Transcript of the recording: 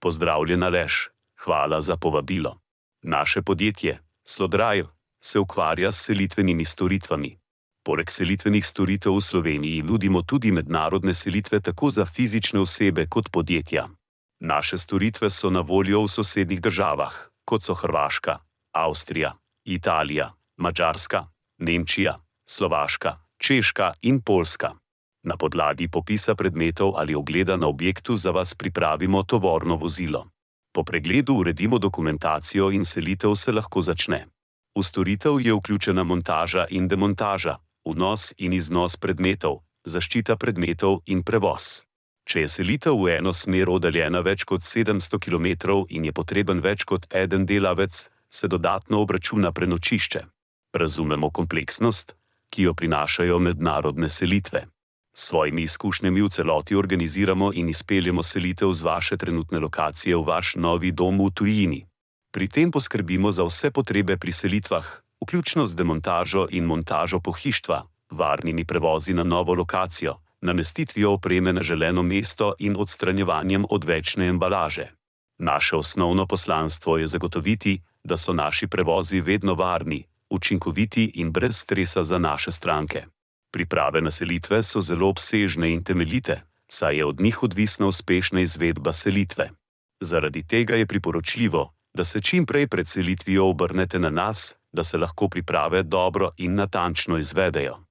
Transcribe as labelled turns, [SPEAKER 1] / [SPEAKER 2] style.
[SPEAKER 1] Pozdravljena Leš, hvala za povabilo. Naše podjetje, Slodraj, se ukvarja s selitvenimi storitvami. Poleg selitvenih storitev v Sloveniji nudimo tudi mednarodne selitve tako za fizične osebe kot podjetja. Naše storitve so na voljo v sosednjih državah, kot so Hrvaška, Avstrija, Italija, Mačarska, Nemčija, Slovaška, Češka in Poljska. Na podlagi popisa predmetov ali ogleda na objektu za vas pripravimo tovorno vozilo. Po pregledu uredimo dokumentacijo in selitev se lahko začne. V storitev je vključena montaža in demontaža, vnos in iznos predmetov, zaščita predmetov in prevoz. Če je selitev v eno smer oddaljena več kot 700 km in je potreben več kot en delavec, se dodatno obračuna prenočišče. Razumemo kompleksnost, ki jo prinašajo mednarodne selitve. S svojimi izkušnjami v celoti organiziramo in izpeljemo selitev z vaše trenutne lokacije v vaš novi dom v tujini. Pri tem poskrbimo za vse potrebe pri selitvah, vključno z demontažo in montažo pohištva, varnimi prevozi na novo lokacijo, namestitvijo opreme na želeno mesto in odstranjevanjem odvečne embalaže. Naše osnovno poslanstvo je zagotoviti, da so naši prevozi vedno varni, učinkoviti in brez stresa za naše stranke. Priprave na selitve so zelo obsežne in temeljite, saj je od njih odvisna uspešna izvedba selitve. Zaradi tega je priporočljivo, da se čim prej pred selitvijo obrnete na nas, da se lahko priprave dobro in natančno izvedejo.